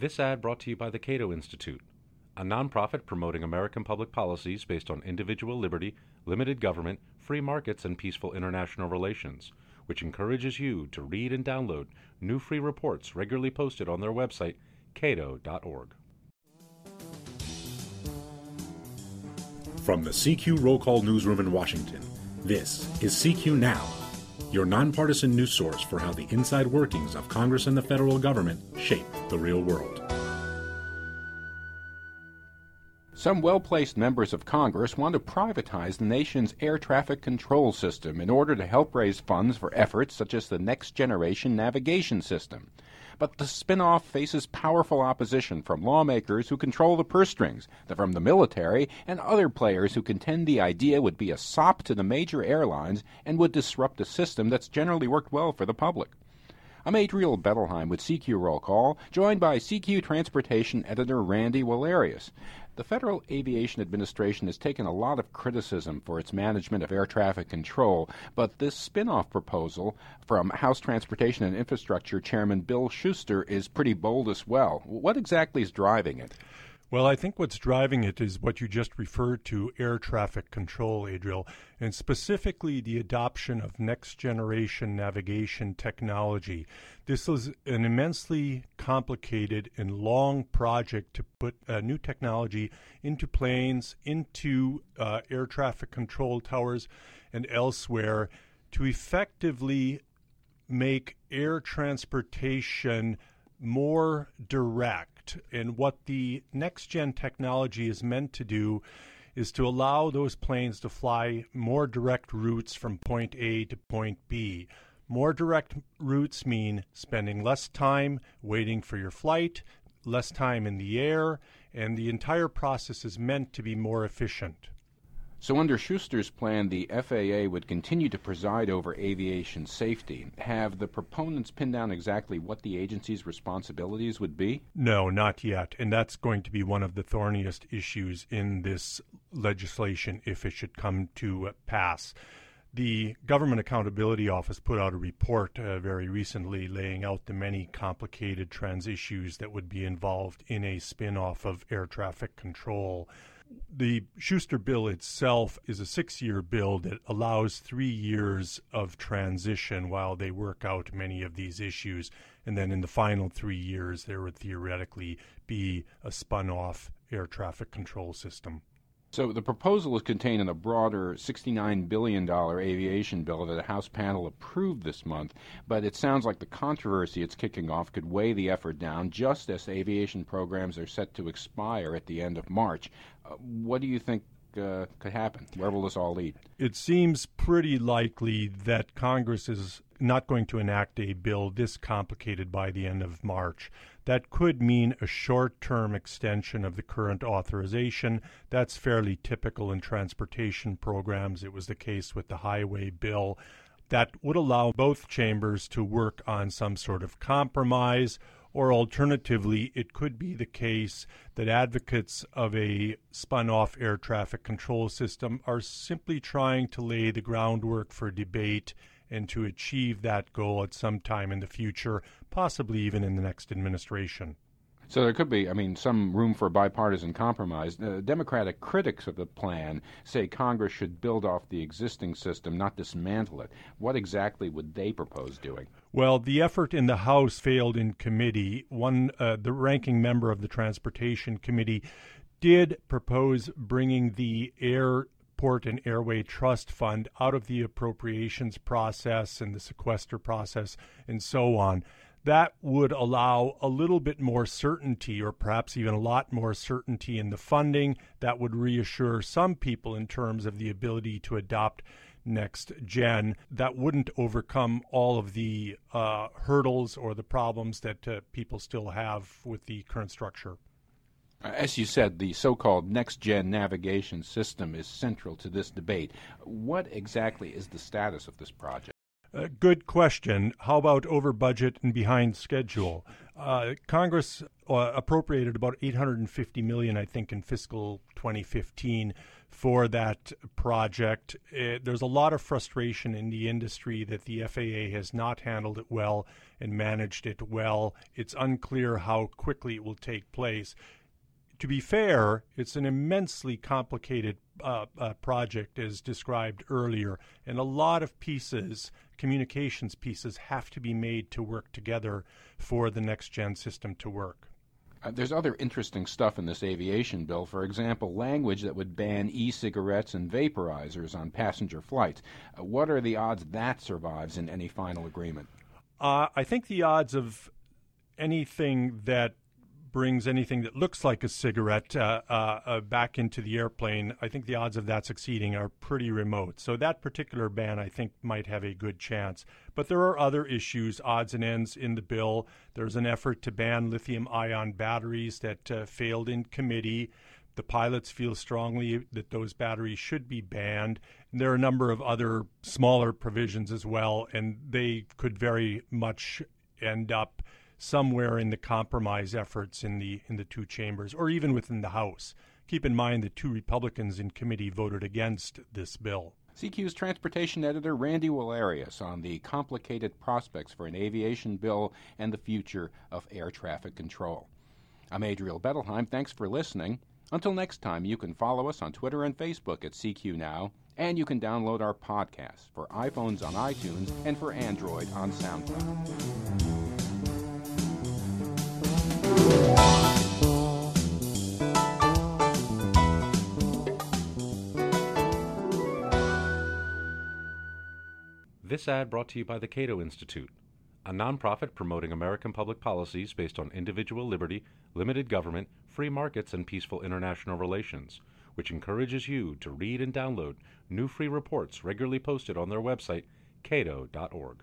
This ad brought to you by the Cato Institute, a nonprofit promoting American public policies based on individual liberty, limited government, free markets, and peaceful international relations, which encourages you to read and download new free reports regularly posted on their website, cato.org. From the CQ Roll Call Newsroom in Washington, this is CQ Now, your nonpartisan news source for how the inside workings of Congress and the federal government shape the real world. Some well placed members of Congress want to privatize the nation's air traffic control system in order to help raise funds for efforts such as the Next Generation Navigation System. But the spinoff faces powerful opposition from lawmakers who control the purse strings, from the military, and other players who contend the idea would be a sop to the major airlines and would disrupt a system that's generally worked well for the public. I'm Adriel Bettelheim with CQ Roll Call, joined by CQ Transportation editor Randy Walarius. The Federal Aviation Administration has taken a lot of criticism for its management of air traffic control, but this spin off proposal from House Transportation and Infrastructure Chairman Bill Shuster is pretty bold as well. What exactly is driving it? Well, I think what's driving it is what you just referred to air traffic control, Adriel, and specifically the adoption of next generation navigation technology. This is an immensely complicated and long project to put uh, new technology into planes, into uh, air traffic control towers, and elsewhere to effectively make air transportation more direct. And what the next gen technology is meant to do is to allow those planes to fly more direct routes from point A to point B. More direct routes mean spending less time waiting for your flight, less time in the air, and the entire process is meant to be more efficient. So, under Shuster's plan, the FAA would continue to preside over aviation safety. Have the proponents pinned down exactly what the agency's responsibilities would be? No, not yet. And that's going to be one of the thorniest issues in this legislation if it should come to pass. The Government Accountability Office put out a report uh, very recently laying out the many complicated trans issues that would be involved in a spin off of air traffic control the Shuster bill itself is a six year bill that allows three years of transition while they work out many of these issues. And then in the final three years, there would theoretically be a spun off air traffic control system. So the proposal is contained in a broader $69 billion aviation bill that a House panel approved this month, but it sounds like the controversy it's kicking off could weigh the effort down just as aviation programs are set to expire at the end of March. Uh, what do you think uh, could happen? Where will this all lead? It seems pretty likely that Congress is not going to enact a bill this complicated by the end of March. That could mean a short term extension of the current authorization. That's fairly typical in transportation programs. It was the case with the highway bill. That would allow both chambers to work on some sort of compromise or alternatively, it could be the case that advocates of a spun off air traffic control system are simply trying to lay the groundwork for debate and to achieve that goal at some time in the future, possibly even in the next administration. So there could be, I mean, some room for bipartisan compromise. Uh, Democratic critics of the plan say Congress should build off the existing system, not dismantle it. What exactly would they propose doing? Well, the effort in the House failed in committee. One, uh, the ranking member of the Transportation Committee, did propose bringing the Airport and Airway Trust Fund out of the appropriations process and the sequester process and so on that would allow a little bit more certainty, or perhaps even a lot more certainty in the funding. That would reassure some people in terms of the ability to adopt next gen. That wouldn't overcome all of the uh, hurdles or the problems that uh, people still have with the current structure. As you said, the so called next gen navigation system is central to this debate. What exactly is the status of this project? Uh, good question. How about over budget and behind schedule? Uh, Congress uh, appropriated about 850 million, I think, in fiscal 2015 for that project. Uh, there's a lot of frustration in the industry that the FAA has not handled it well and managed it well. It's unclear how quickly it will take place to be fair, it's an immensely complicated uh, uh, project, as described earlier, and a lot of pieces, communications pieces, have to be made to work together for the next gen system to work. Uh, there's other interesting stuff in this aviation bill. For example, language that would ban e cigarettes and vaporizers on passenger flights. Uh, what are the odds that survives in any final agreement? Uh, I think the odds of anything that brings anything that looks like a cigarette uh, uh, uh, back into the airplane, I think the odds of that succeeding are pretty remote. So that particular ban, I think, might have a good chance. But there are other issues, odds and ends in the bill. There's an effort to ban lithium ion batteries that uh, failed in committee. The pilots feel strongly that those batteries should be banned. And there are a number of other smaller provisions as well, and they could very much end up somewhere in the compromise efforts in the in the two chambers or even within the House. Keep in mind that two Republicans in committee voted against this bill. CQ's transportation editor Randy Walarius on the complicated prospects for an aviation bill and the future of air traffic control. I'm Adriel Bettelheim. Thanks for listening. Until next time, you can follow us on Twitter and Facebook at CQ Now, and you can download our podcast for iPhones on iTunes and for Android on SoundCloud. This ad brought to you by the Cato Institute, a nonprofit promoting American public policies based on individual liberty, limited government, free markets, and peaceful international relations, which encourages you to read and download new free reports regularly posted on their website, cato.org.